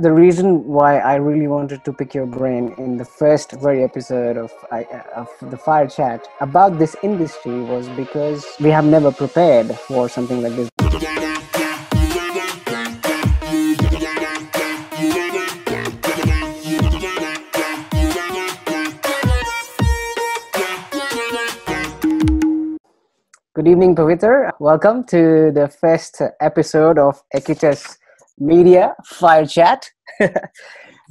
The reason why I really wanted to pick your brain in the first very episode of, of the Fire Chat about this industry was because we have never prepared for something like this. Good evening, Paviter. Welcome to the first episode of Equitas media fire chat.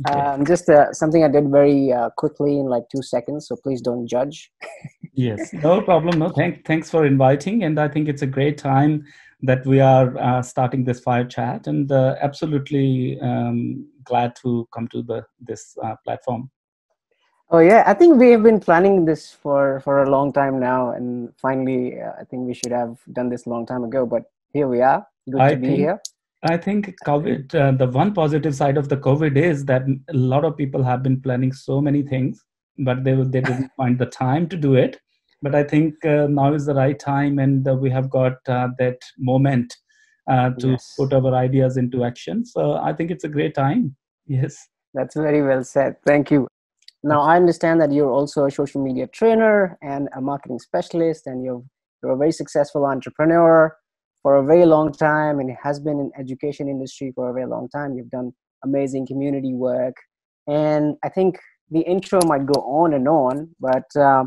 um, just uh, something I did very uh, quickly in like two seconds, so please don't judge. yes, no problem. No, thank, thanks for inviting, and I think it's a great time that we are uh, starting this fire chat, and uh, absolutely um, glad to come to the this uh, platform. Oh yeah, I think we have been planning this for for a long time now, and finally, uh, I think we should have done this a long time ago. But here we are. Good I to be think, here. I think COVID, uh, the one positive side of the COVID is that a lot of people have been planning so many things, but they they didn't find the time to do it. But I think uh, now is the right time, and uh, we have got uh, that moment uh, to yes. put our ideas into action. So I think it's a great time. Yes, that's very well said. Thank you. Now I understand that you're also a social media trainer and a marketing specialist, and you're you're a very successful entrepreneur for a very long time and has been in education industry for a very long time. You've done amazing community work. And i think the intro might go on and on but uh,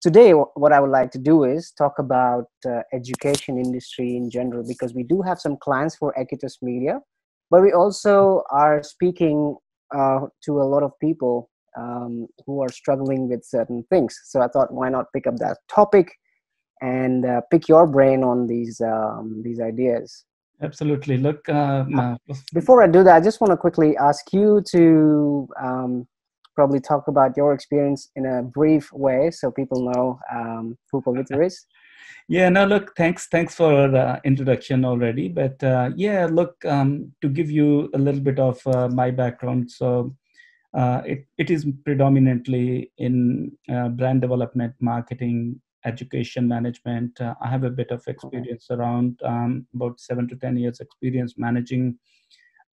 today what i would like to do is talk about uh, education industry in general because we do have some clients for equitas media but we also are speaking uh, to a lot of people um, who are struggling with certain things. So i thought why not pick up that topic and uh, pick your brain on these um, these ideas. Absolutely. Look uh, uh, before i do that i just want to quickly ask you to um, probably talk about your experience in a brief way so people know um, who Paviter is. Yeah no look thanks thanks for the introduction already but uh, yeah look um, to give you a little bit of uh, my background so uh, it, it is predominantly in uh, brand development marketing education management. Uh, I have a bit of experience around um, about seven to 10 years experience managing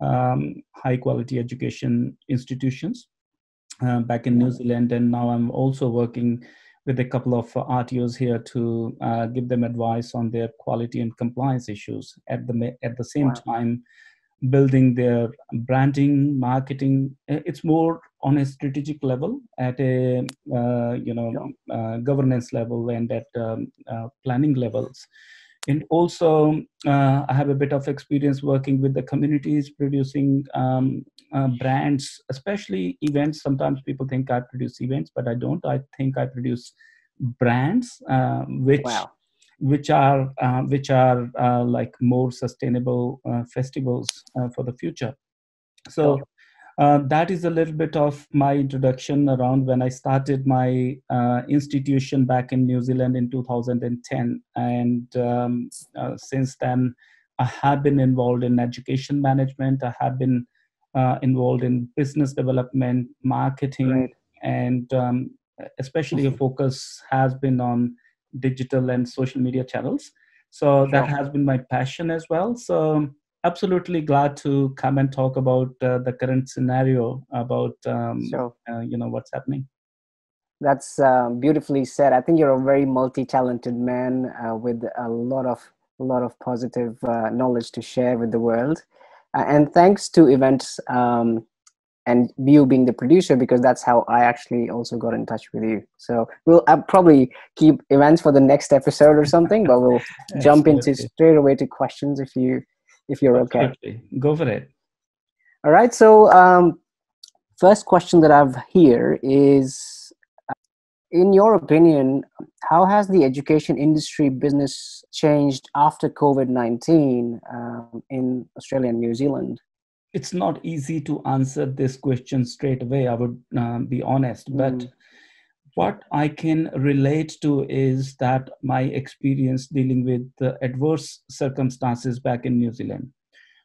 um, high quality education institutions uh, back in New Zealand. And now I'm also working with a couple of RTOs here to uh, give them advice on their quality and compliance issues. At the, at the same wow. time, building their branding marketing it's more on a strategic level at a uh, you know uh, governance level and at um, uh, planning levels. And also uh, i have a bit of experience working with the communities producing um, uh, brands especially events. Sometimes people think i produce events but i don't. I think i produce brands uh, which wow. which are uh, which are uh, like more sustainable uh, festivals uh, for the future. So uh, that is a little bit of my introduction around when i started my uh, institution back in new zealand in 2010 and um, since then i have been involved in education management i have been involved in business development marketing right. and um, especially a focus has been on digital and social media channels. So that has been my passion as well. So absolutely glad to come and talk about uh, the current scenario about um, sure. uh, you know what's happening. That's uh, beautifully said. I think you're a very multi-talented man uh, with a lot of a lot of positive uh, knowledge to share with the world. Uh, and thanks to events um, and you being the producer because that's how I actually also got in touch with you. So we'll I'll probably keep events for the next episode or something, but we'll jump into straight away to questions if you if you're okay. Go for it. All right. So um, first question that I've here is, uh, in your opinion, how has the education industry business changed after COVID nineteen um, in Australia and New Zealand? it's not easy to answer this question straight away i would uh, be honest mm. but what i can relate to is that my experience dealing with the adverse circumstances back in new zealand.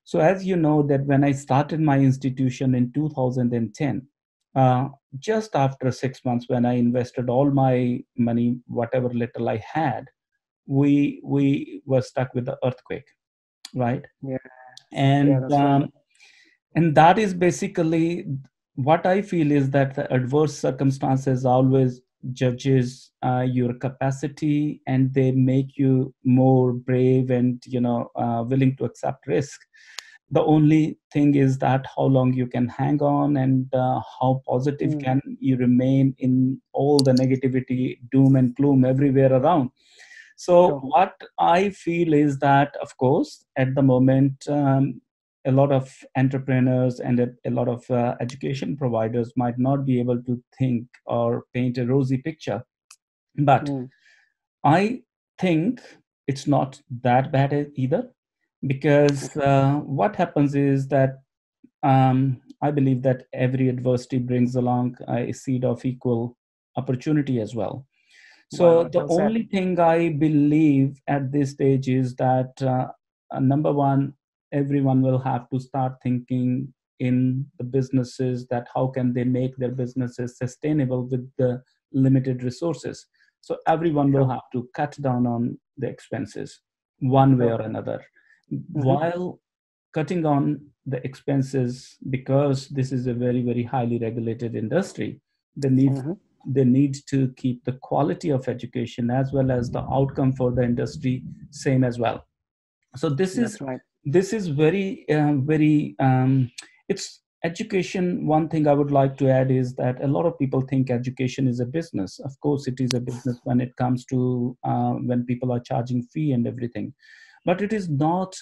So as you know that when i started my institution in 2010 uh, just after six months when i invested all my money whatever little i had we we were stuck with the earthquake right? Yeah. And yeah, um, and that is basically what i feel is that the adverse circumstances always judges uh, your capacity and they make you more brave and you know uh, willing to accept risk the only thing is that how long you can hang on and uh, how positive mm. can you remain in all the negativity doom and gloom everywhere around so sure. what i feel is that of course at the moment um, a lot of entrepreneurs and a, a lot of uh, education providers might not be able to think or paint a rosy picture. But mm. i think it's not that bad either because uh, what happens is that um, i believe that every adversity brings along a seed of equal opportunity as well. So wow, the only thing i believe at this stage is that uh, number one everyone will have to start thinking in the businesses that how can they make their businesses sustainable with the limited resources. So everyone will have to cut down on the expenses one way or another. Mm-hmm. while cutting on the expenses because this is a very very highly regulated industry they need mm-hmm. they need to keep the quality of education as well as the outcome for the industry same as well. So this That's is right this is very uh, very um, it's education. One thing i would like to add is that a lot of people think education is a business. Of course it is a business when it comes to uh, when people are charging fee and everything. But it is not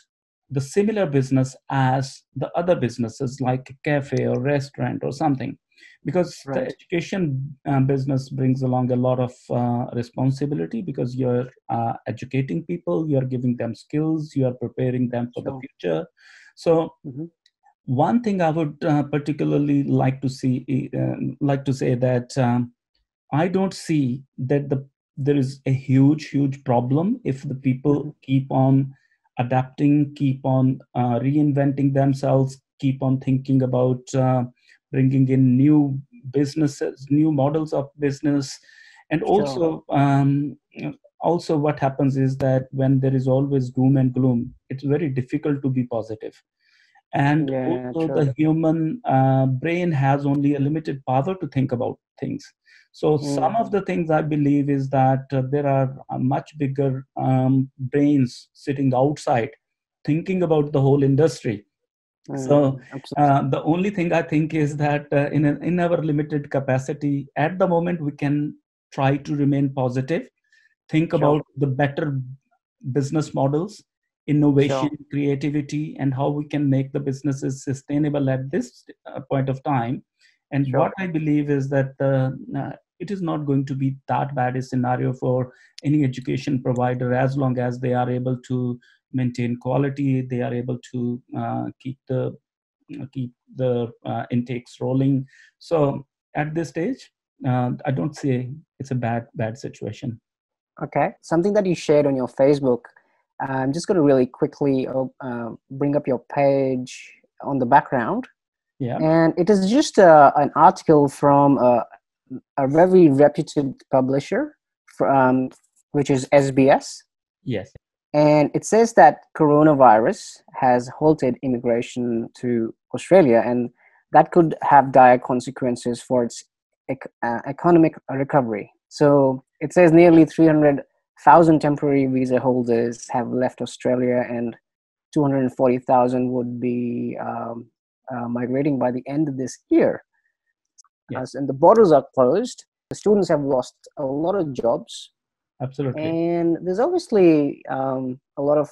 the similar business as the other businesses like a cafe or restaurant or something because right. the education uh, business brings along a lot of uh, responsibility because you're uh, educating people you're giving them skills you are preparing them for sure. the future so mm-hmm. one thing i would uh, particularly like to see uh, like to say that um, i don't see that the there is a huge huge problem if the people mm-hmm. keep on adapting keep on uh, reinventing themselves keep on thinking about bringing in new businesses, new models of business, and also um, also what happens is that when there is always doom and gloom, it's very difficult to be positive. And yeah, also the human uh, brain has only a limited power to think about things. So mm. some of the things I believe is that uh, there are uh, much bigger um, brains sitting outside thinking about the whole industry so mm, uh, the only thing i think is that uh, in, a, in our limited capacity at the moment we can try to remain positive think sure. about the better business models innovation sure. creativity and how we can make the businesses sustainable at this uh, point of time and sure. what i believe is that uh, uh, it is not going to be that bad a scenario for any education provider as long as they are able to maintain quality they are able to uh, keep the uh, keep the uh, intakes rolling. So at this stage uh, i don't see it's a bad bad situation. Okay. Something that you shared on your facebook i'm just going to really quickly uh, bring up your page on the background yeah. And it is just uh, an article from a very reputed publisher from, which is sbs yes. And it says that coronavirus has halted immigration to Australia, and that could have dire consequences for its ec- uh, economic recovery. So it says nearly 300,000 temporary visa holders have left Australia, and 240,000 would be um, uh, migrating by the end of this year. Yes. and the borders are closed, the students have lost a lot of jobs. Absolutely. And there's obviously um, a lot of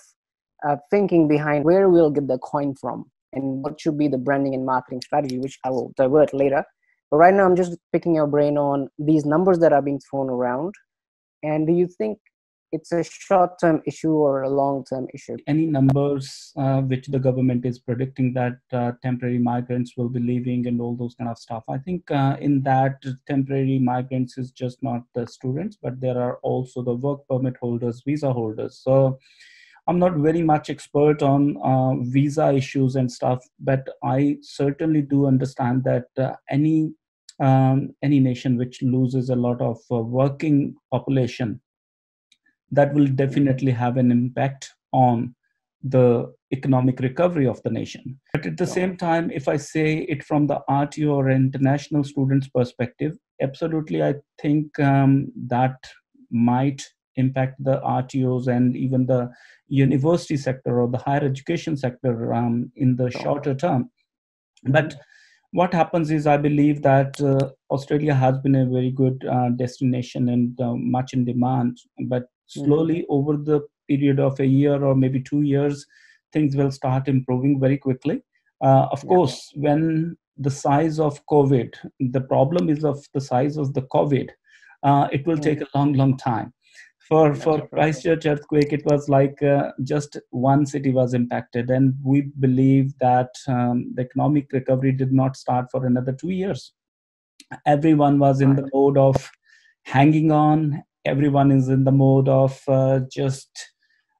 uh, thinking behind where we'll get the coin from and what should be the branding and marketing strategy which i will divert later. But right now i'm just picking your brain on these numbers that are being thrown around. And do you think it's a short term issue or a long term issue? Any numbers uh, which the government is predicting that uh, temporary migrants will be leaving and all those kind of stuff. I think uh, in that temporary migrants is just not the students, but there are also the work permit holders, visa holders. So I'm not very much expert on uh, visa issues and stuff, but I certainly do understand that uh, any um, any nation which loses a lot of uh, working population that will definitely have an impact on the economic recovery of the nation. But at the same time, if I say it from the RTO or international students' perspective, absolutely, I think um, that might impact the RTOs and even the university sector or the higher education sector um, in the shorter term. But what happens is, I believe that uh, Australia has been a very good uh, destination and uh, much in demand. But slowly, mm-hmm. over the period of a year or maybe two years, things will start improving very quickly. Uh, of yeah. course, when the size of COVID, the problem is of the size of the COVID, uh, it will mm-hmm. take a long, long time for for christchurch earthquake it was like uh, just one city was impacted and we believe that um, the economic recovery did not start for another two years everyone was in the mode of hanging on everyone is in the mode of uh, just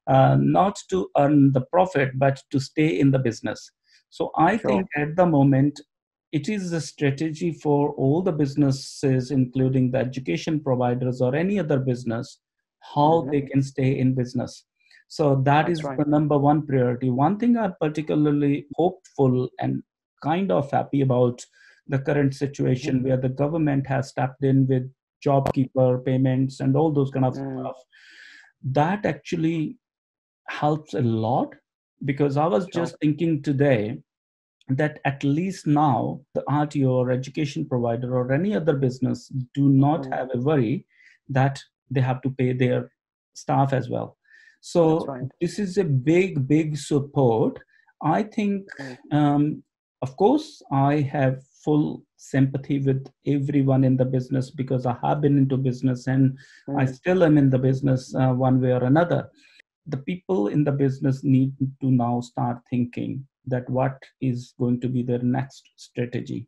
uh, not to earn the profit but to stay in the business so i sure. think at the moment it is a strategy for all the businesses including the education providers or any other business how mm-hmm. they can stay in business so that That's is right. the number one priority one thing i'm particularly hopeful and kind of happy about the current situation mm-hmm. where the government has stepped in with jobkeeper payments and all those kind of mm. stuff that actually helps a lot because i was just thinking today that at least now the RTO or education provider or any other business do not mm. have a worry that they have to pay their staff as well so right. this is a big big support i think um, of course i have full sympathy with everyone in the business because i have been into business and mm. i still am in the business uh, one way or another the people in the business need to now start thinking that what is going to be their next strategy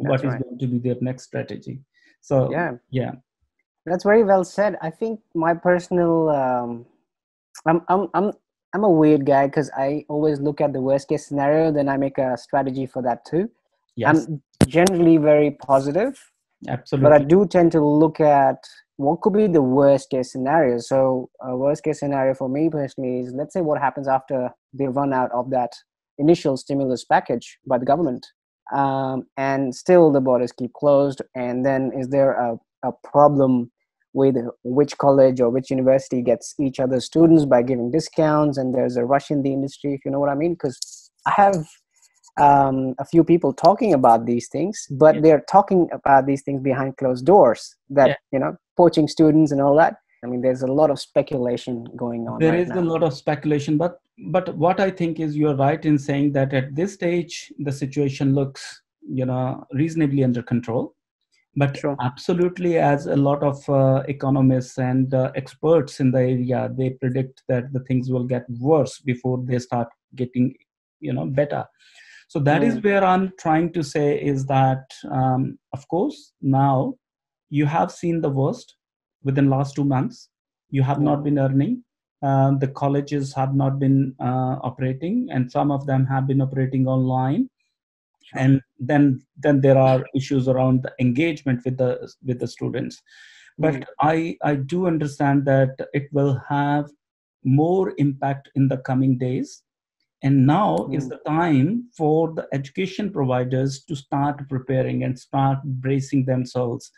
That's What right. is going to be their next strategy so yeah yeah that's very well said. I think my personal, um, I'm, I'm, I'm, I'm a weird guy because I always look at the worst case scenario, then I make a strategy for that too. Yes. I'm generally very positive. Absolutely. But I do tend to look at what could be the worst case scenario. So, a worst case scenario for me personally is let's say what happens after they run out of that initial stimulus package by the government. Um, and still the borders keep closed. And then is there a a problem with which college or which university gets each other's students by giving discounts and there's a rush in the industry if you know what i mean because i have um, a few people talking about these things but yeah. they're talking about these things behind closed doors that yeah. you know poaching students and all that i mean there's a lot of speculation going on There right is now. a lot of speculation but but what i think is you're right in saying that at this stage the situation looks you know reasonably under control but sure. absolutely as a lot of uh, economists and uh, experts in the area they predict that the things will get worse before they start getting you know better so that mm. is where i'm trying to say is that um, of course now you have seen the worst within last two months you have mm. not been earning uh, the colleges have not been uh, operating and some of them have been operating online and then then there are issues around the engagement with the with the students but mm. i i do understand that it will have more impact in the coming days and now mm. is the time for the education providers to start preparing and start bracing themselves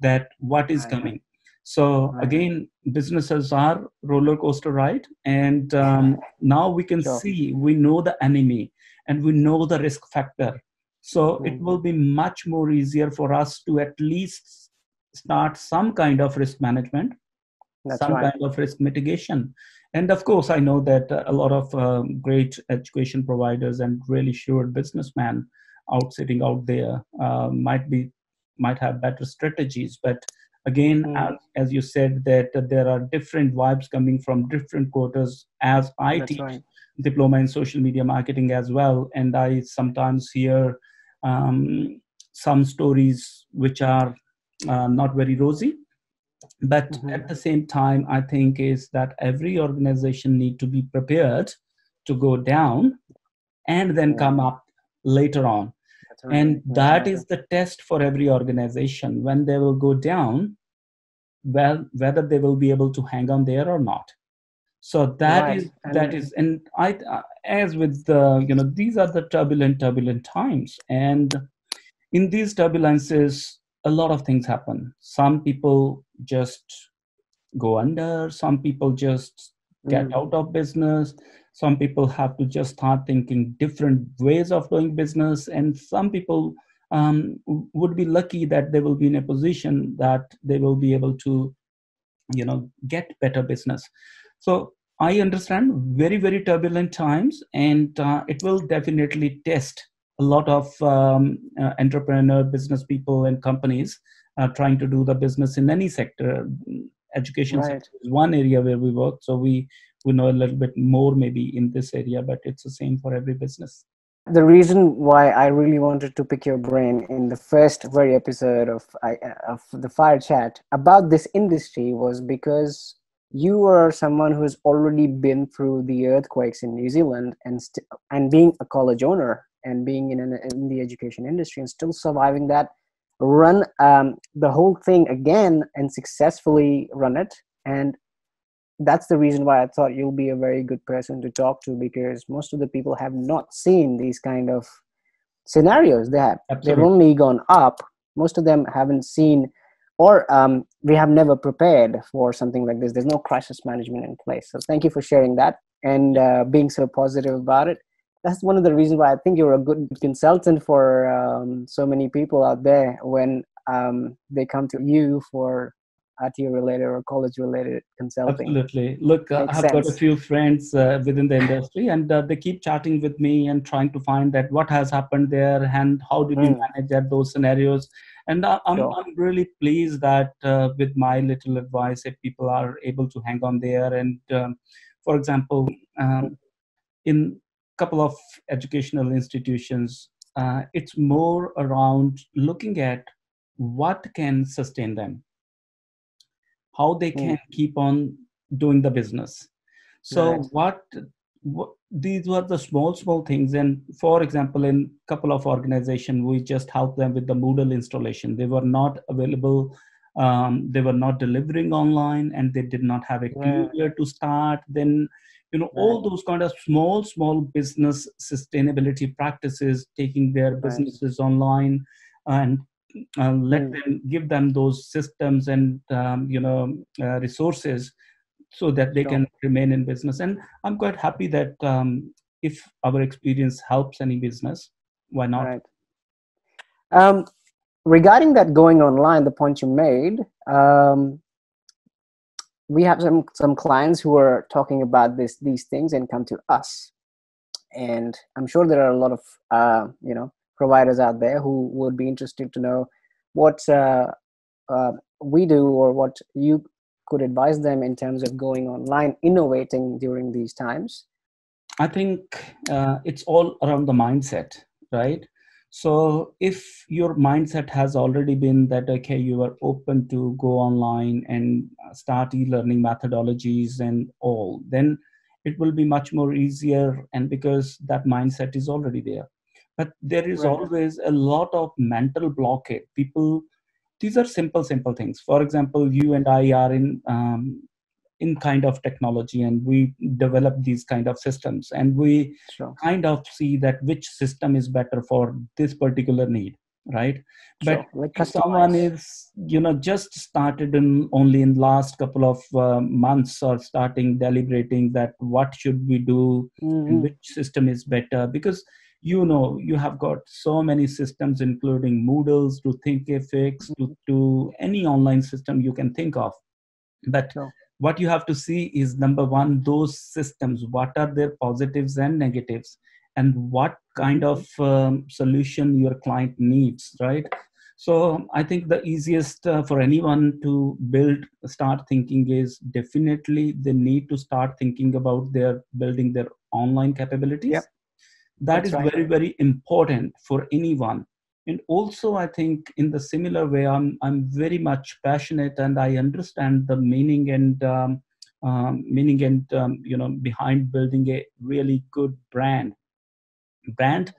that what is coming so right. again businesses are roller coaster ride and um, now we can sure. see we know the enemy and we know the risk factor so mm-hmm. it will be much more easier for us to at least start some kind of risk management, That's some right. kind of risk mitigation. And of course, I know that a lot of um, great education providers and really sure businessmen out sitting out there uh, might be might have better strategies. But again, mm. as, as, you said, that uh, there are different vibes coming from different quarters. As I That's teach right. diploma in social media marketing as well, and I sometimes hear um, some stories which are uh, not very rosy but mm-hmm. at the same time i think is that every organization need to be prepared to go down and then come up later on right. and that is the test for every organization when they will go down well whether they will be able to hang on there or not so that right. is that is and i as with the you know these are the turbulent turbulent times and in these turbulences a lot of things happen some people just go under some people just get mm. out of business some people have to just start thinking different ways of doing business and some people um, would be lucky that they will be in a position that they will be able to you know get better business so I understand very, very turbulent times, and uh, it will definitely test a lot of um, uh, entrepreneur, business people, and companies uh, trying to do the business in any sector. Education right. is one area where we work, so we we know a little bit more maybe in this area, but it's the same for every business. The reason why I really wanted to pick your brain in the first very episode of of the Fire Chat about this industry was because you are someone who's already been through the earthquakes in New Zealand and st- and being a college owner and being in, an, in the education industry and still surviving that run um, the whole thing again and successfully run it and that's the reason why i thought you'll be a very good person to talk to because most of the people have not seen these kind of scenarios they have Absolutely. they've only gone up most of them haven't seen or um, we have never prepared for something like this. There's no crisis management in place. So thank you for sharing that and uh, being so positive about it. That's one of the reasons why I think you're a good consultant for um, so many people out there when um, they come to you for IT related or college related consulting. Absolutely. Look, uh, I've sense. got a few friends uh, within the industry and uh, they keep chatting with me and trying to find that what has happened there and how did mm. we hmm. manage that, those scenarios and uh, I'm, sure. I'm really pleased that uh, with my little advice if people are able to hang on there and um, for example um, in couple of educational institutions uh, it's more around looking at what can sustain them how they hmm. can mm. keep on doing the business so right. what these were the small small things and for example in a couple of organizations we just helped them with the moodle installation they were not available um, they were not delivering online and they did not have a career to start then you know right. all those kind of small small business sustainability practices taking their right. businesses online and uh, let mm. them give them those systems and um, you know uh, resources so that they sure. can remain in business. And I'm quite happy that um, if our experience helps any business, why not? Right. Um, regarding that going online, the point you made, um, we have some some clients who are talking about this these things and come to us, and I'm sure there are a lot of uh, you know providers out there who would be interested to know what uh, uh, we do or what you could advise them in terms of going online, innovating during these times? I think uh, it's all around the mindset, right? So if your mindset has already been that, okay, you are open to go online and start e learning methodologies and all, then it will be much more easier. And because that mindset is already there. But there is right. always a lot of mental blockade. People these are simple simple things for example you and i are in um, in kind of technology and we develop these kind of systems and we sure. kind of see that which system is better for this particular need right sure. but like someone is you know just started in only in last couple of uh, months or starting deliberating that what should we do mm-hmm. and which system is better because you know you have got so many systems including moodles to thinkific to, to any online system you can think of but what you have to see is number one those systems. What are their positives and negatives? And what kind of um, solution your client needs right? So i think the easiest uh, for anyone to build start thinking is definitely they need to start thinking about their building their online capabilities. Yep. That That's is right. very very important for anyone and also i think in the similar way i'm i'm very much passionate and i understand the meaning and um, um, meaning and um, you know behind building a really good brand brand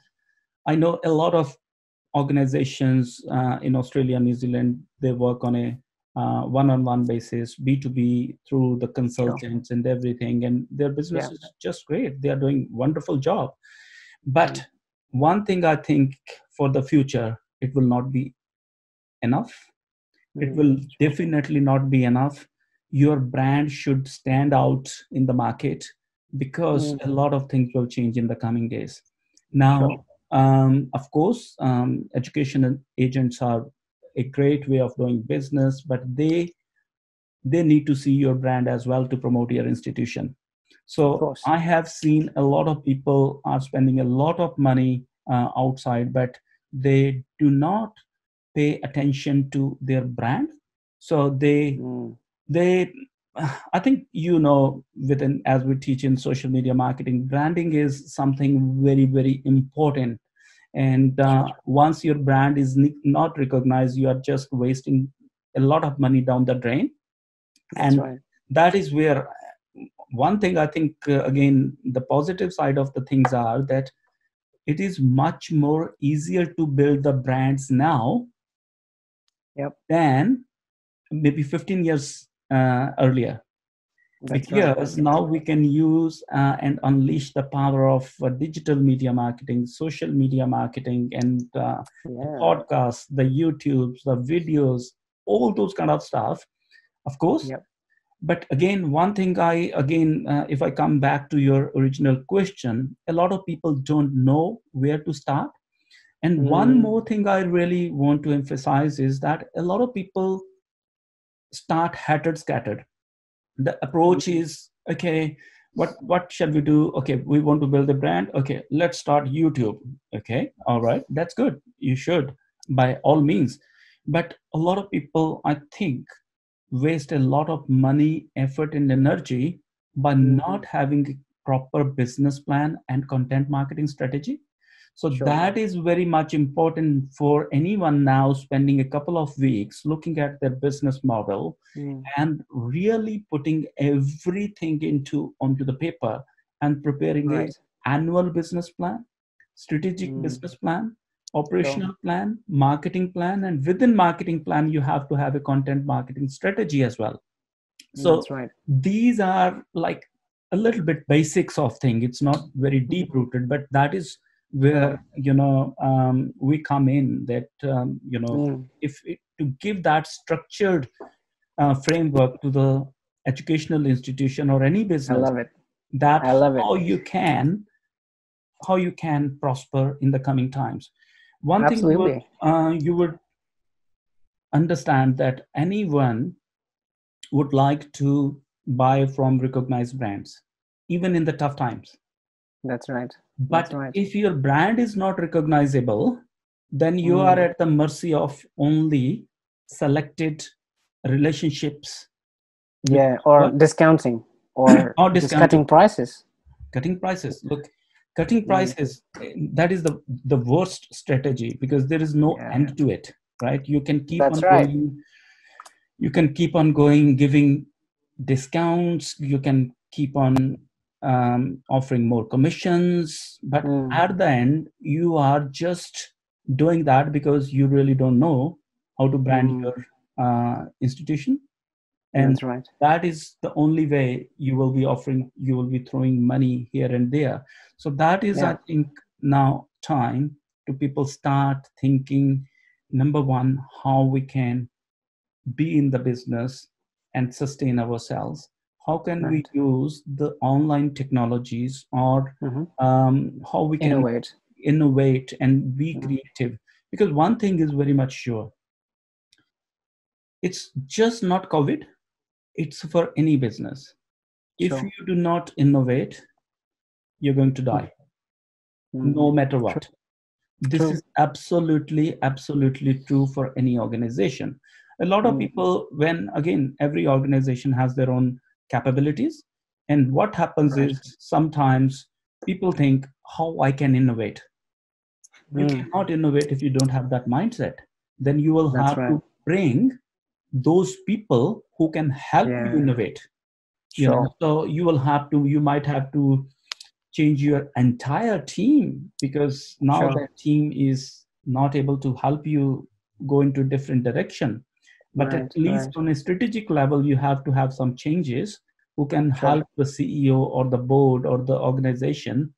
i know a lot of organizations uh, in australia new zealand they work on a uh, one-on-one basis b2b through the consultants sure. and everything and their business yeah. is just great they are doing wonderful job but mm. one thing i think for the future it will not be enough. It will definitely not be enough. Your brand should stand out in the market because mm. a lot of things will change in the coming days. Now sure. um, of course um, education agents are a great way of doing business but they they need to see your brand as well to promote your institution. So i have seen a lot of people are spending a lot of money uh, outside but they do not pay attention to their brand so they mm. they i think you know within as we teach in social media marketing branding is something very very important and uh, once your brand is not recognized you are just wasting a lot of money down the drain and right. that is where one thing i think uh, again the positive side of the things are that it is much more easier to build the brands now yep. than maybe 15 years uh, earlier that's because right. now we can use uh, and unleash the power of uh, digital media marketing, social media marketing, and uh, yeah. podcasts, the YouTubes, the videos, all those kind of stuff. Of course. Yep. But again, one thing I, again, uh, if I come back to your original question, a lot of people don't know where to start. And mm. one more thing I really want to emphasize is that a lot of people start hatted scattered. The approach is okay what what shall we do? Okay we want to build a brand. Okay let's start youtube. Okay all right that's good. You should by all means. But a lot of people i think waste a lot of money effort and energy by mm-hmm. not having a proper business plan and content marketing strategy so sure. that is very much important for anyone now spending a couple of weeks looking at their business model mm. and really putting everything into onto the paper and preparing right. a annual business plan, strategic mm. business plan, operational plan, marketing plan, and within marketing plan you have to have a content marketing strategy as well. So right. these are like a little bit basics of thing. It's not very deep rooted, but that is where you know um, we come in that um, you know mm. if it, to give that structured uh, framework to the educational institution or any business I love it. that I love how you can how you can prosper in the coming times one Absolutely. thing you would, uh, you would understand that anyone would like to buy from recognized brands even in the tough times that's right but right. if your brand is not recognizable then you mm. are at the mercy of only selected relationships yeah or discounting or, or discounting. cutting prices cutting prices look cutting prices that is the the worst strategy because there is no yeah. end to it right you can keep That's on right. going you can keep on going giving discounts you can keep on um, offering more commissions but mm. at the end you are just doing that because you really don't know how to brand mm. your uh, institution and That's right. that is the only way you will be offering you will be throwing money here and there so that is yeah. i think now time to people start thinking number one how we can be in the business and sustain ourselves how can right. we use the online technologies or mm-hmm. um, how we can innovate innovate and be mm-hmm. creative because one thing is very much sure it's just not covid it's for any business if sure. you do not innovate you're going to die mm-hmm. no matter what True. this True. is absolutely absolutely true for any organization a lot of mm-hmm. people when again every organization has their own capabilities and what happens right. is sometimes people think how i can innovate mm. you hmm. cannot innovate if you don't have that mindset then you will That's have right. to bring those people who can help yeah. you innovate you sure. know so you will have to you might have to change your entire team because now sure. that team is not able to help you go into different direction but Right, at least right. on a strategic level you have to have some changes who can Sure. help the ceo or the board or the organization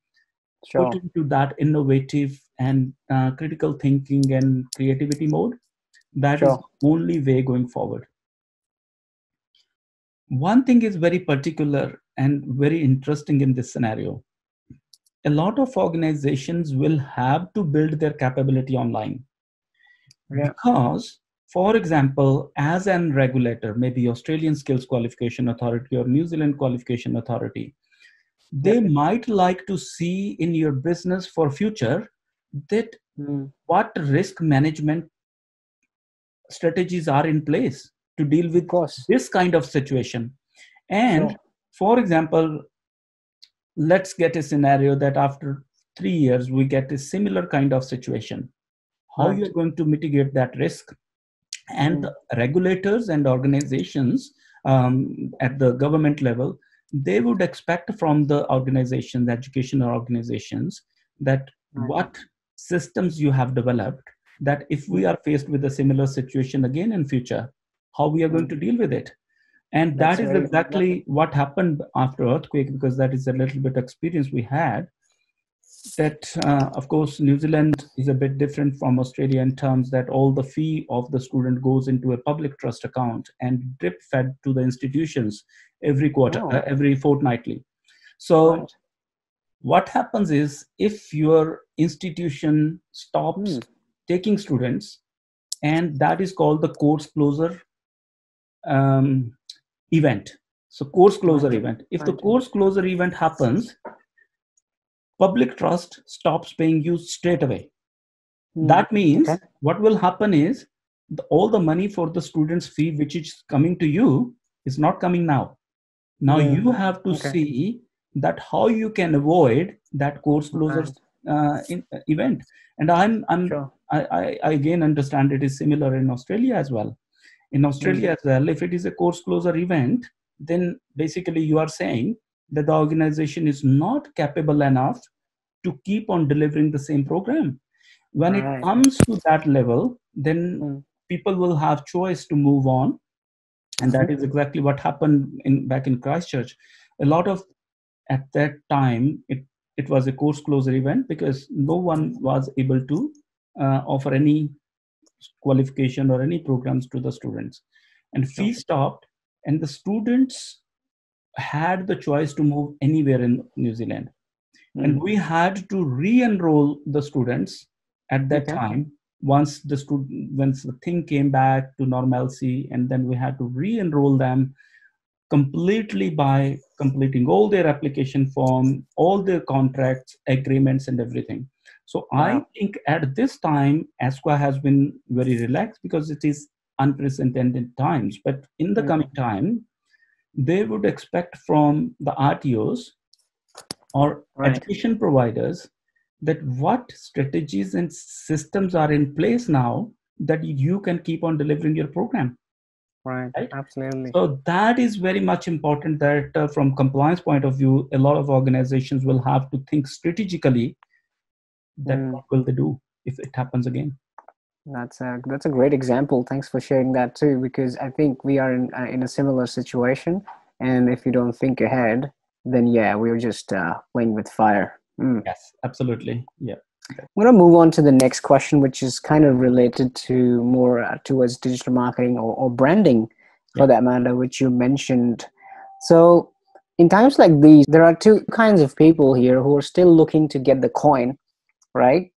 Sure. put into that innovative and uh, critical thinking and creativity mode That is Sure. the only way going forward one thing is very particular and very interesting in this scenario a lot of organizations will have to build their capability online Yeah. because for example as an regulator maybe australian skills qualification authority or new zealand qualification authority they might like to see in your business for future that Mm. what risk management strategies are in place to deal with this kind of situation and Sure. for example let's get a scenario that after 3 years we get a similar kind of situation how Right. you're going to mitigate that risk and Mm. regulators and organizations um, at the government level they would expect from the organizations educational organizations that Right. what systems you have developed that if we are faced with a similar situation again in future how we are going Mm. to deal with it and That's that is very- exactly what happened after earthquake because that is a little bit experience we had that uh, of course new zealand is a bit different from australia in terms that all the fee of the student goes into a public trust account and drip fed to the institutions every quarter Oh. uh, every fortnightly so Right. what happens is if your institution stops Hmm. Taking students and that is called the course closure um, event so course closure Right. event if the course closure event happens public trust stops paying you straight away Mm. that means Okay. what will happen is the, all the money for the students fee which is coming to you is not coming now now Yeah. you have to Okay. see that how you can avoid that course closure uh, in, event and i'm i'm Sure. I, I, I again understand it is similar in Australia as well. In Australia as well, if it is a course closure event, then basically you are saying that the organization is not capable enough to keep on delivering the same program. When Right. it comes to that level, then Mm. people will have choice to move on, and that is exactly what happened in back in Christchurch. A lot of at that time it it was a course closure event because no one was able to uh, offer any qualification or any programs to the students and fee stopped and the students had the choice to move anywhere in new zealand and Mm. we had to re-enroll the students at that Okay. time once the student once the thing came back to normalcy and then we had to re-enroll them completely by completing all their application form all their contracts agreements and everything so i think at this time asqa has been very relaxed because it is unprecedented times but in the Mm. coming time they would expect from the rtos or Right. education providers that what strategies and systems are in place now that you can keep on delivering your program Right. Right? Absolutely. so that is very much important that uh, from compliance point of view a lot of organizations will have to think strategically that Mm. what will they do if it happens again That's a that's a great example. Thanks for sharing that too, because I think we are in uh, in a similar situation, and if you don't think ahead, then yeah, we're just uh, playing with fire. Mm. yes absolutely yeah I'm going to move on to the next question, which is kind of related to more uh, towards digital marketing or, or branding, for that matter, which you mentioned. So, in times like these, there are two kinds of people here who are still looking to get the coin, right?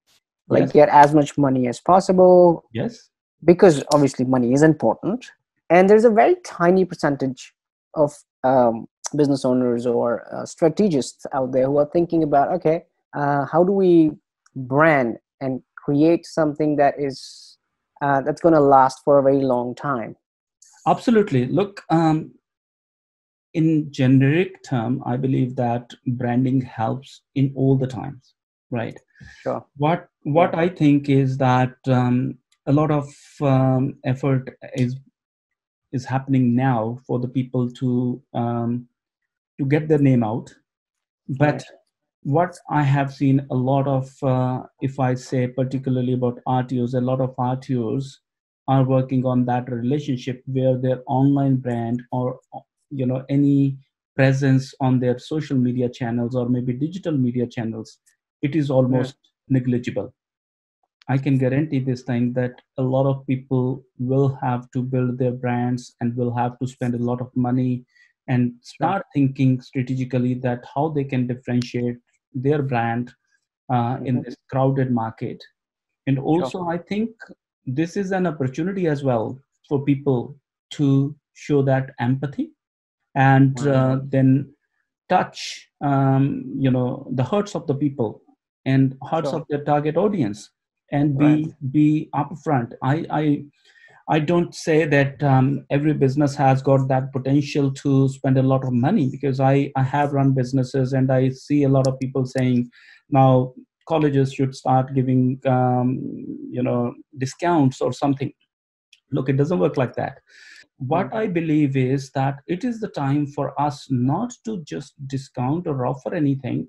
Like yes. get as much money as possible, yes. because obviously money is important. And there's a very tiny percentage of um, business owners or uh, strategists out there who are thinking about okay uh, how do we brand and create something that is uh, that's going to last for a very long time? Absolutely. Look um, in generic term i believe that branding helps in all the times right. Sure. What what i think is that um, a lot of um, effort is is happening now for the people to um, to get their name out. But Right. what i have seen a lot of uh, if i say particularly about rtos a lot of rtos are working on that relationship where their online brand or you know any presence on their social media channels or maybe digital media channels it is almost yeah. negligible i can guarantee this thing that a lot of people will have to build their brands and will have to spend a lot of money and start thinking strategically that how they can differentiate their brand uh, in mm-hmm. this crowded market and also sure. i think this is an opportunity as well for people to show that empathy and uh, then touch um, you know the hearts of the people and hearts sure. of their target audience. And be right. be upfront. I i i don't say that um, every business has got that potential to spend a lot of money because i i have run businesses and i see a lot of people saying now colleges should start giving um, you know discounts or something. Look it doesn't work like that. What i believe is that it is the time for us not to just discount or offer anything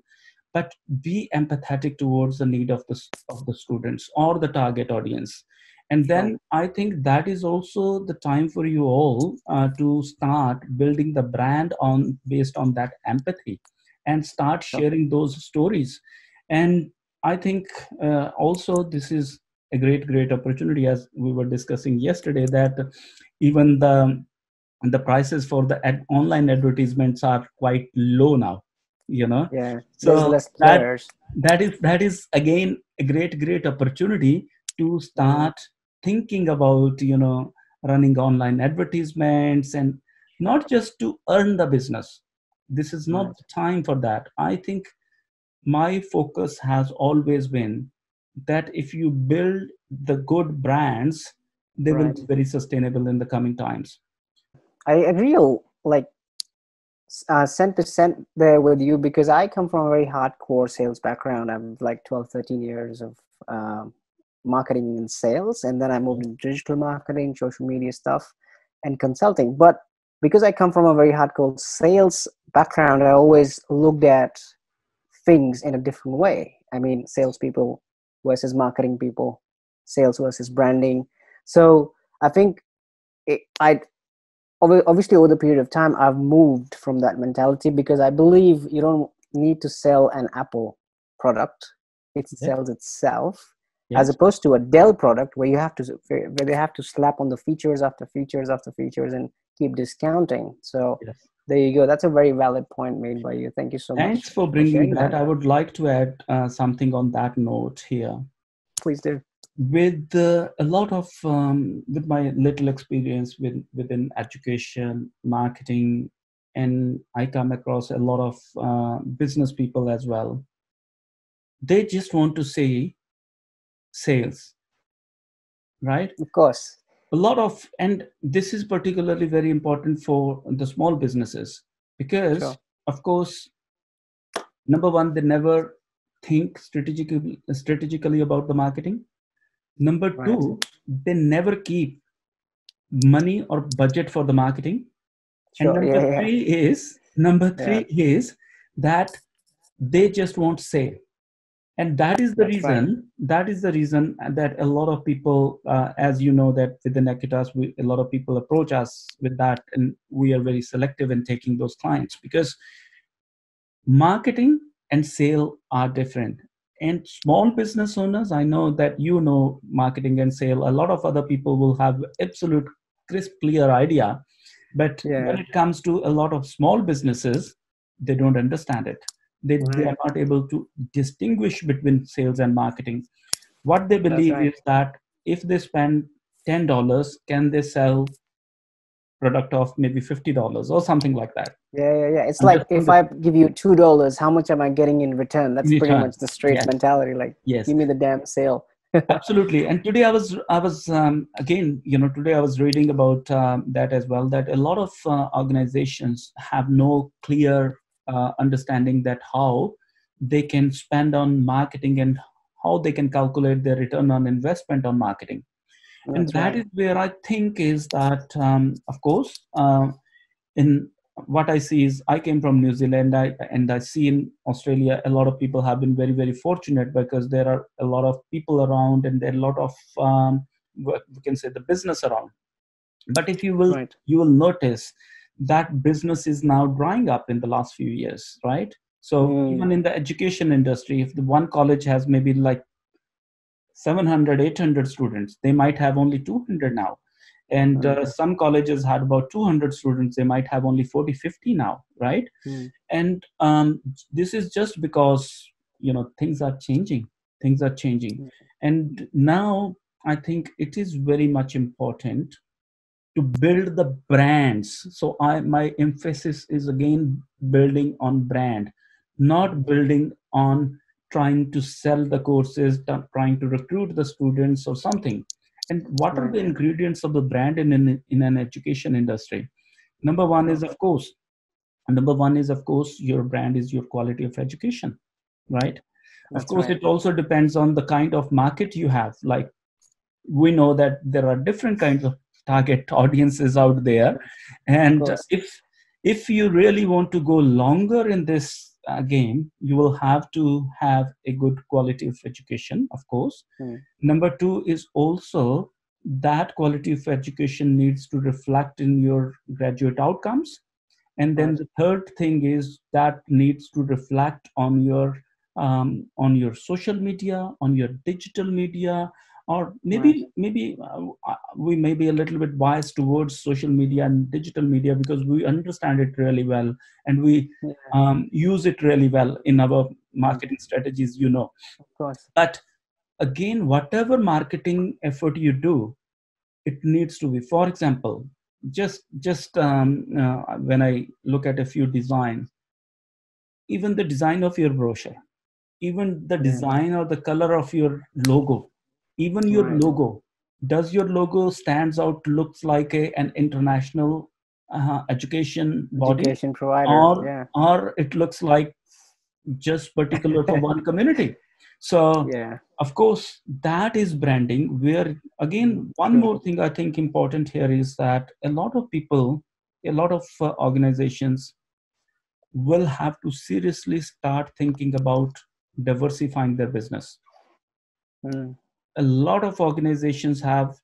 but be empathetic towards the need of the of the students or the target audience. And then i think that is also the time for you all uh, to start building the brand on based on that empathy and start sharing those stories. And I think uh, also this is a great, great opportunity as we were discussing yesterday that even the the prices for the ad- online advertisements are quite low now. You know, yeah. So that, that is that is again a great, great opportunity to start thinking about you know running online advertisements and not just to earn the business. This is not the time for that. I think my focus has always been that if you build the good brands they right. will be very sustainable in the coming times i agree like uh, cent percent there with you because i come from a very hardcore sales background i'm like 12 13 years of uh, marketing and sales and then i moved into digital marketing social media stuff and consulting but because i come from a very hardcore sales background i always looked at things in a different way. I mean, salespeople versus marketing people, sales versus branding. So I think I obviously over the period of time I've moved from that mentality because I believe you don't need to sell an Apple product; it yeah. sells itself. Yes. As opposed to a Dell product where you have to where they have to slap on the features after features after features and keep discounting. So yes there you go that's a very valid point made by you thank you so thanks much thanks for bringing that. that. i would like to add uh, something on that note here please do with uh, a lot of um, with my little experience with, within education marketing and i come across a lot of uh, business people as well. They just want to say sales right? Of course. A lot of and this is particularly very important for the small businesses because sure. of course number one they never think strategically strategically about the marketing number right. two they never keep money or budget for the marketing sure. and number yeah, three yeah. is number three yeah. is that they just won't say and that is the That's reason right. that is the reason that a lot of people uh, as you know that within Equitas, we, a lot of people approach us with that and we are very selective in taking those clients because marketing and sale are different and small business owners i know that you know marketing and sale a lot of other people will have absolute crisp clear idea but yeah. when it comes to a lot of small businesses they don't understand it they, right. they are not able to distinguish between sales and marketing what they believe right. is that if they spend $10 can they sell product of maybe $50 or something like that. Yeah yeah yeah. It's and like if i give you $2 how much am i getting in return? That's return. pretty much the straight mentality like yes. give me the damn sale. Absolutely. And today i was i was um, again you know today i was reading about um, that as well that a lot of uh, organizations have no clear uh, understanding that how they can spend on marketing and how they can calculate their return on investment on marketing That's and that right. is where i think is that um, of course uh, in what i see is i came from new zealand I, and i see in australia a lot of people have been very very fortunate because there are a lot of people around and there are a lot of um, we can say the business around but if you will right. you will notice that business is now drying up in the last few years right so Mm. even in the education industry if the one college has maybe like 700 800 students. They might have only 200 now. And uh, some colleges had about 200 students. They might have only 40 50 now right? Mm. and um, this is just because you know things are changing. Things are changing. Mm. and now i think it is very much important to build the brands. So i my emphasis is again building on brand not building on trying to sell the courses trying to recruit the students or something. And what are the ingredients of the brand in an, in an education industry? Number one is of course number one is of course your brand is your quality of education right? Of course right. it also depends on the kind of market you have. Like we know that there are different kinds of target audiences out there. And if if you really want to go longer in this game you will have to have a good quality of education of course. Hmm. number two is also that quality of education needs to reflect in your graduate outcomes. And then the third thing is that needs to reflect on your um, on your social media on your digital media or maybe maybe uh, uh, we may be a little bit biased towards social media and digital media because we understand it really well and we Yeah. um, use it really well in our marketing strategies you know Of course. but again whatever marketing effort you do it needs to be for example just just um, uh, when i look at a few designs even the design of your brochure even the Yeah. design or the color of your logo even your Right. logo does your logo stands out looks like a, an international uh, education body Education provider. or yeah. or it looks like just particular for one community so Yeah. of course that is branding where again one more thing i think important here is that a lot of people a lot of uh, organizations will have to seriously start thinking about diversifying their business Mm. A lot of organizations have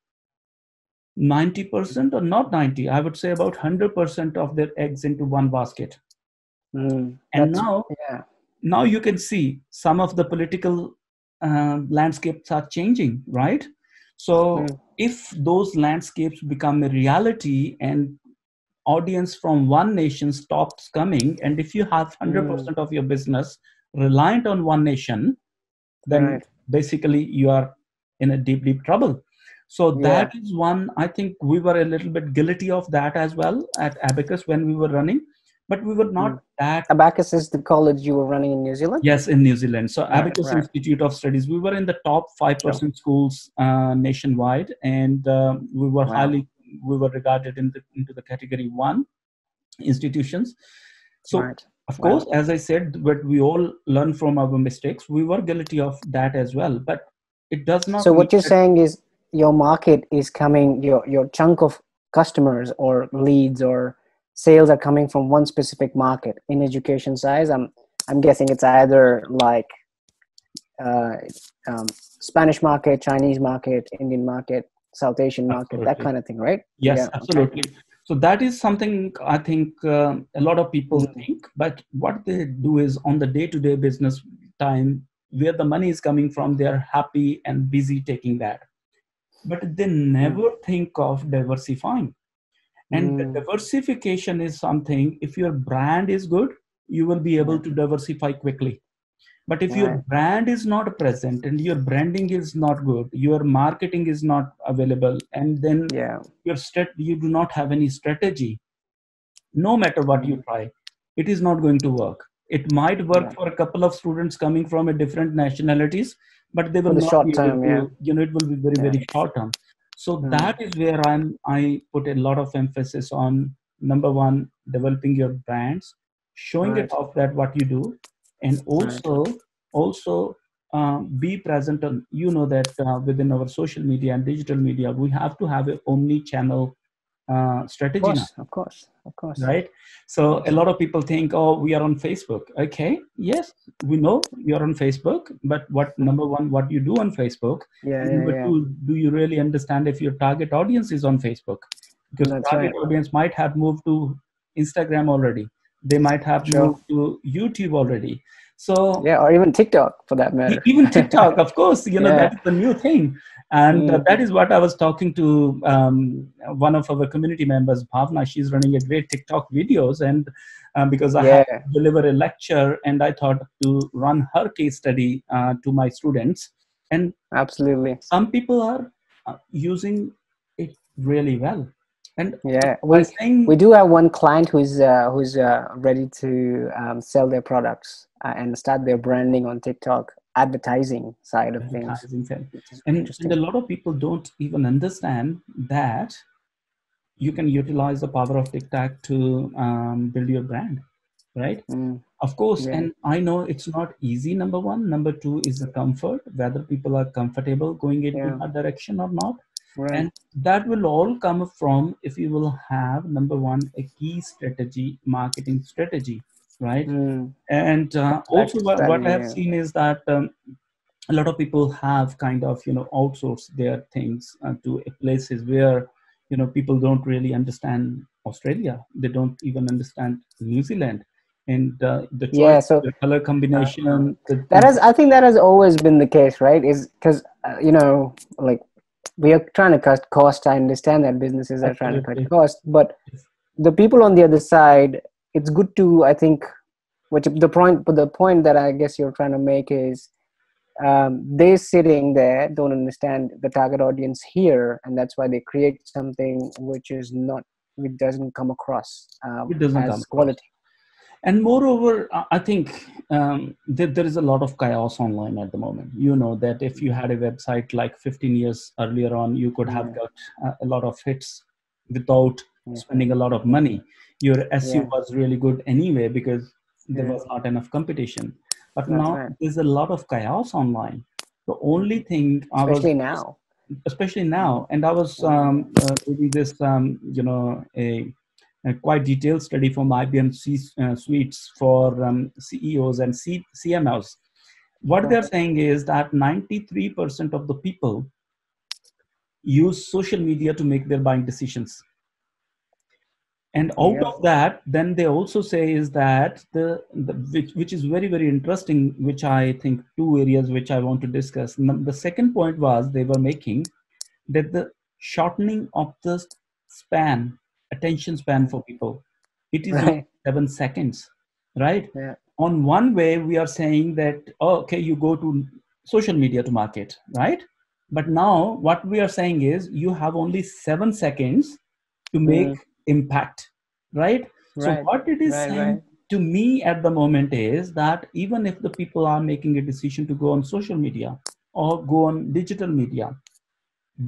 90% or not 90 i would say about 100% of their eggs into one basket Mm. and now Yeah. now you can see some of the political uh, landscapes are changing right so Mm. if those landscapes become a reality and audience from one nation stops coming and if you have 100% of your business reliant on one nation then Right. basically you are in a deep deep trouble so Yeah. that is one i think we were a little bit guilty of that as well at abacus when we were running but we were not Mm. that Abacus is the college you were running in New Zealand. Yes, in New Zealand. So Right, Abacus right. Institute of Studies, we were in the top five percent schools uh, nationwide, and uh, we were Wow. highly we were regarded in the, into the category one institutions. So right. of Wow. course, as I said, but we all learn from our mistakes. We were guilty of that as well, but it does not. So what you're that- saying is your market is coming, your your chunk of customers or leads or sales are coming from one specific market in education size. I'm I'm guessing it's either like uh, um, Spanish market, Chinese market, Indian market, South Asian market, that kind of thing, right? Yes, Yeah, okay. absolutely. So that is something I think um a lot of people Mm. think, but what they do is on the day-to-day business time, where the money is coming from, they are happy and busy taking that, but they never think of diversifying. And Mm. diversification is something. If your brand is good, you will be able to diversify quickly. But if your brand is not present and your branding is not good, your marketing is not available, and then Yeah, your stat you do not have any strategy no matter what you try it is not going to work it might work Yeah. for a couple of students coming from a different nationalities but they will the not short be able term, to, yeah. you know it will be very Yeah. very short term so Hmm. that is where i'm i put a lot of emphasis on number one developing your brands showing Right. it off that what you do and also also um, be present on you know that uh, within our social media and digital media we have to have a omni channel uh, strategy of course. Of course, of course. Right. So a lot of people think, oh, we are on Facebook. Okay. Yes, we know you're on Facebook, but what number one, what you do on Facebook? Yeah, And yeah, yeah. two, do you really understand if your target audience is on Facebook? Because That's target right. audience might have moved to Instagram already. They might have Sure. moved to YouTube already. So Yeah, or even TikTok for that matter. even TikTok, of course, you know Yeah. that is the new thing, and Mm. that is what I was talking to um, one of our community members, Bhavna. She's running a great TikTok videos, and um, because I Yeah. had to deliver a lecture, and I thought to run her case study uh, to my students, and Absolutely. some people are uh, using it really well, and Yeah, we we do have one client who's uh, who's uh, ready to um, sell their products uh, and start their branding on TikTok advertising side of things. advertising thing. which is and, and a lot of people don't even understand that you can utilize the power of TikTok to um, build your brand, right? Mm, Of course, Yeah. and I know it's not easy. Number one, number two is the comfort, whether people are comfortable going in Yeah. that direction or not, right. and that will all come from if you will have number one a key strategy, marketing strategy, right? Mm, and uh, also what, what i have seen is that um, a lot of people have kind of you know outsourced their things uh, to places where you know people don't really understand australia. They don't even understand new zealand. And uh, the choice, Yeah, so- the color combination the, that has i think that has always been the case right? Is because uh, you know like we are trying to cut cost. I understand that businesses are trying to cut cost but the people on the other side it's good to i think which the point but the point that i guess you're trying to make is um, they sitting there don't understand the target audience here and that's why they create something which is not which doesn't come across um, It doesn't as come across. And moreover I- think um, there, there is a lot of chaos online at the moment. You know that if you had a website like 15 years earlier on you could have got uh, a lot of hits without spending a lot of money. Your seo Yeah. was really good anyway because there was not enough competition. But That's now right. there's a lot of chaos online. The only thing I was especially now. Especially now. And I was um, uh, reading this, um, you know, a quite detailed study from IBM C, uh, Suites for um, CEOs and C, CMOs. What they're saying is that 93% of the people use social media to make their buying decisions. And out of that, then they also say is that the, the which, which is very very interesting, which I think two areas which I want to discuss. The second point was they were making that the shortening of the span, attention span for people, it is right seven seconds, right? Yeah. On one way, we are saying that oh, okay, you go to social media to market, right? But now what we are saying is you have only seven seconds to hmm. make impact, right? So what it is right, saying right. to me at the moment is that even if the people are making a decision to go on social media or go on digital media,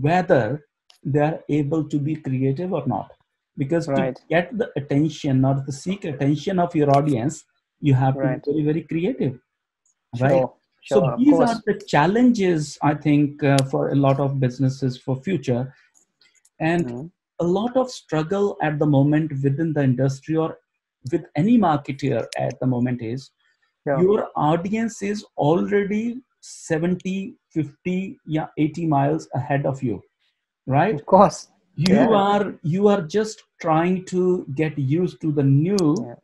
whether they're able to be creative or not. Because Right. to get the attention or to seek attention of your audience, you have Right. to be very, very creative. Right. Sure, So sure, of these course. are the challenges I think uh, for a lot of businesses for future, and Mhm. a lot of struggle at the moment within the industry or with any marketer at the moment is Yeah. your audience is already 70 50 yeah 80 miles ahead of you right Of course. You Yeah. are you are just trying to get used to the new Yeah.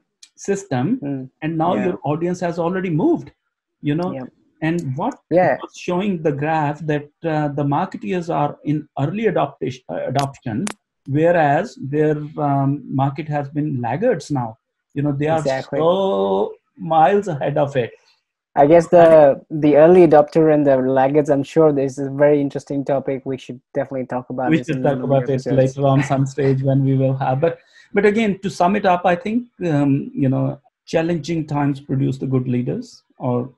system Mm. and now Yeah. your audience has already moved you know and what Yeah. was showing the graph that uh, the marketeers are in early adoption, adoption whereas their um, market has been laggards now you know they are Exactly. so miles ahead of it I guess the the early adopter and the laggards. I'm sure this is a very interesting topic. We should definitely talk about. we should talk about it later on some stage when we will have but but again to sum it up i think um, you know challenging times produce the good leaders or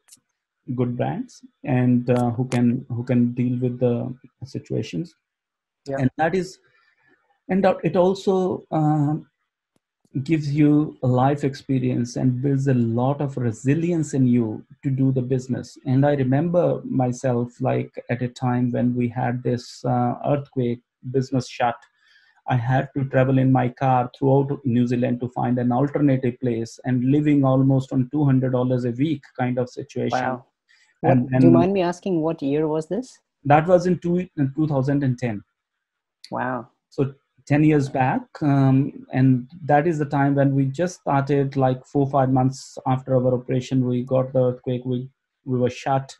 good brands and uh, who can who can deal with the situations Yeah. and that is and it also um, gives you a life experience and builds a lot of resilience in you to do the business and i remember myself like at a time when we had this uh, earthquake business shut I had to travel in my car throughout New Zealand to find an alternative place and living almost on $200 a week kind of situation. Wow. What, and, and do you mind me asking what year was this? That was in, two, in 2010. Wow. So 10 years back. Um, and that is the time when we just started, like four, five months after our operation, we got the earthquake, we, we were shut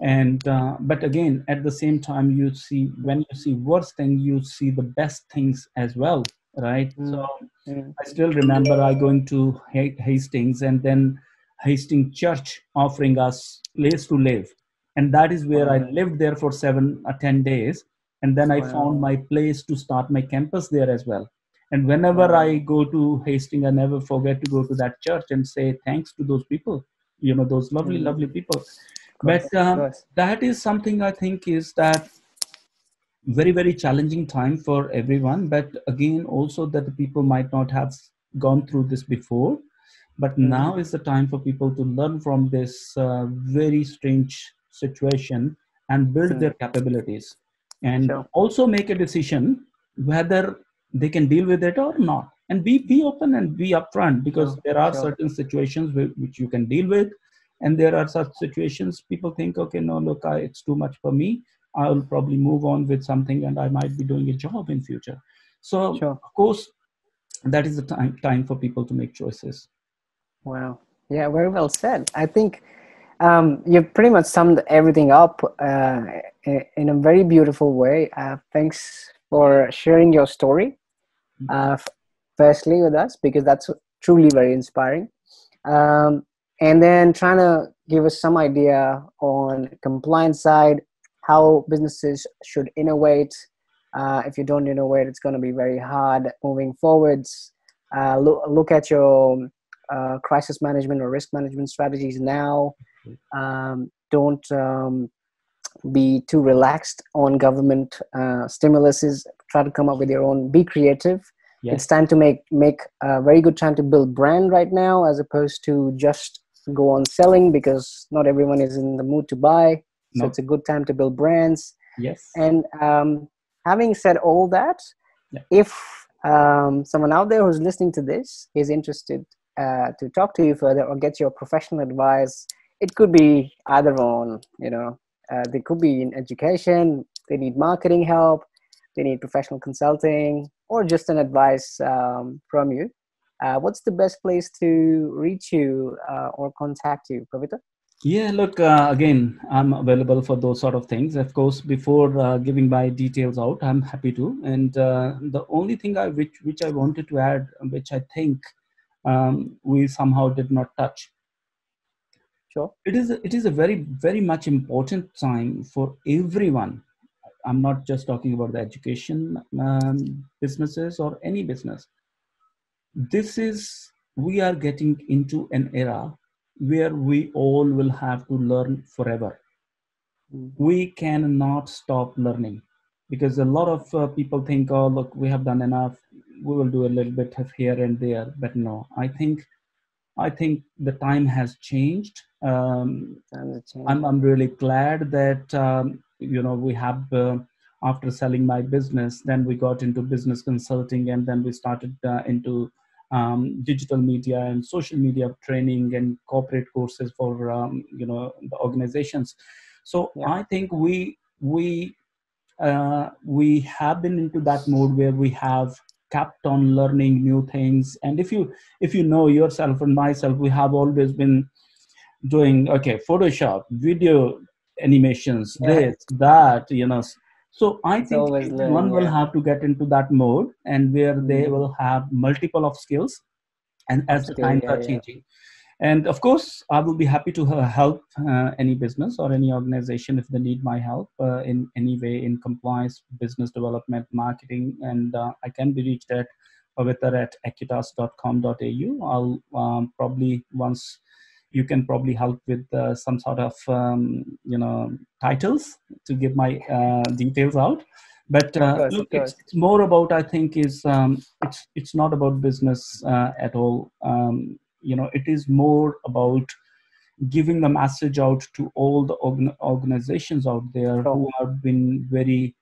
and uh, but again at the same time you see when you see worst thing you see the best things as well right mm. so mm. i still remember i going to hastings and then hastings church offering us place to live and that is where i lived there for seven or ten days and then i wow. found my place to start my campus there as well and whenever wow. i go to hastings i never forget to go to that church and say thanks to those people you know those lovely mm. lovely people but um, that is something i think is that very very challenging time for everyone but again also that the people might not have gone through this before but mm-hmm. now is the time for people to learn from this uh, very strange situation and build mm-hmm. their capabilities and sure. also make a decision whether they can deal with it or not and be be open and be upfront because sure. there are sure. certain situations which you can deal with and there are such situations people think okay no look I, it's too much for me i'll probably move on with something and i might be doing a job in future so sure. of course that is the time time for people to make choices wow yeah very well said i think um, you've pretty much summed everything up uh, in a very beautiful way. Uh, thanks for sharing your story mm-hmm. uh, firstly with us because that's truly very inspiring. Um, and then trying to give us some idea on compliance side how businesses should innovate. Uh, if you don't innovate it's going to be very hard moving forwards. Uh, look, look at your uh, crisis management or risk management strategies now um, don't um, be too relaxed on government uh, stimuluses try to come up with your own be creative yes. it's time to make make a very good time to build brand right now as opposed to just go on selling because not everyone is in the mood to buy. So it's a good time to build brands. Yes. And um, having said all that, yeah. if um, someone out there who's listening to this is interested uh, to talk to you further or get your professional advice, it could be either on, you know, uh, they could be in education, they need marketing help, they need professional consulting, or just an advice um, from you. Uh, what's the best place to reach you uh, or contact you, Kavita? Yeah, look, uh, again, I'm available for those sort of things. Of course, before uh, giving my details out, I'm happy to. And uh, the only thing I which which I wanted to add, which I think um, we somehow did not touch. Sure. It is a, it is a very very much important time for everyone. I'm not just talking about the education um, businesses or any business this is we are getting into an era where we all will have to learn forever mm. we cannot stop learning because a lot of uh, people think oh look we have done enough we will do a little bit of here and there but no i think i think the time has changed. Um, I'm, I'm really glad that um, you know we have uh, after selling my business then we got into business consulting and then we started uh, into um, digital media and social media training and corporate courses for um, you know the organizations. So yeah. i think we we uh, we have been into that mode where we have kept on learning new things and if you if you know yourself and myself we have always been doing okay photoshop video animations yeah. this that you know so I think one will have to get into that mode and where mm-hmm. they will have multiple of skills and as the times yeah, are changing. And of course, I will be happy to help uh, any business or any organization if they need my help uh, in any way in compliance, business development, marketing. And uh, I can be reached at paviter at equitas.com.au. I'll um, probably once you can probably help with uh, some sort of um, you know titles to give my uh, details out but uh, course, look, it's, it's, more about i think is um, it's it's not about business uh, at all um, you know it is more about giving the message out to all the organ- organizations out there sure. who have been very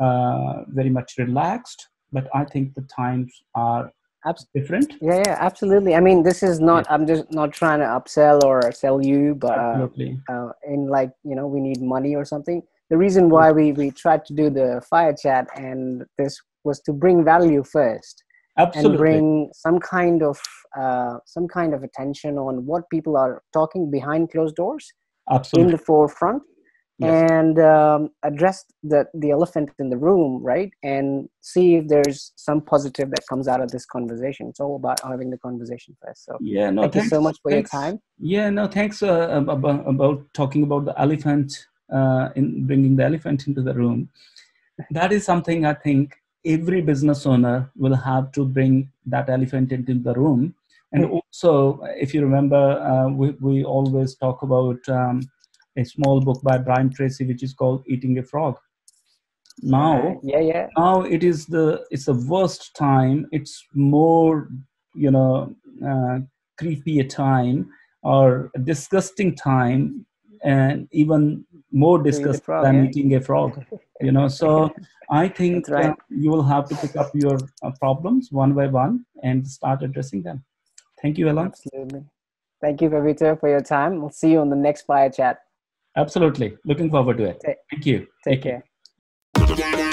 uh, very much relaxed but I think the times are Abs- different. Yeah, yeah, absolutely. I mean, this is not. I'm just not trying to upsell or sell you, but uh, uh, in like you know, we need money or something. The reason why we we tried to do the fire chat and this was to bring value first Absolutely. and bring some kind of uh, some kind of attention on what people are talking behind closed doors in the forefront Yes. and um, address the the elephant in the room right and see if there's some positive that comes out of this conversation it's all about having the conversation first so yeah. No. thank you thanks, so much for thanks. your time Yeah. No. Thanks uh, about, about talking about the elephant uh, in bringing the elephant into the room. That is something I think every business owner will have to bring that elephant into the room. And Hmm. also, if you remember, uh, we, we always talk about um, a small book by Brian Tracy, which is called Eating a Frog. Now, yeah yeah now it is the it's the worst time it's more you know uh, creepy a time or a disgusting time and even more a frog, than yeah. eating a frog you know? So i think right. uh, you will have to pick up your uh, problems one by one and start addressing them. Thank you Alan. absolutely. Thank you Pavitra, for your time. We'll see you on the next fire chat. Absolutely. Looking forward to it. Take- thank you. Take care. care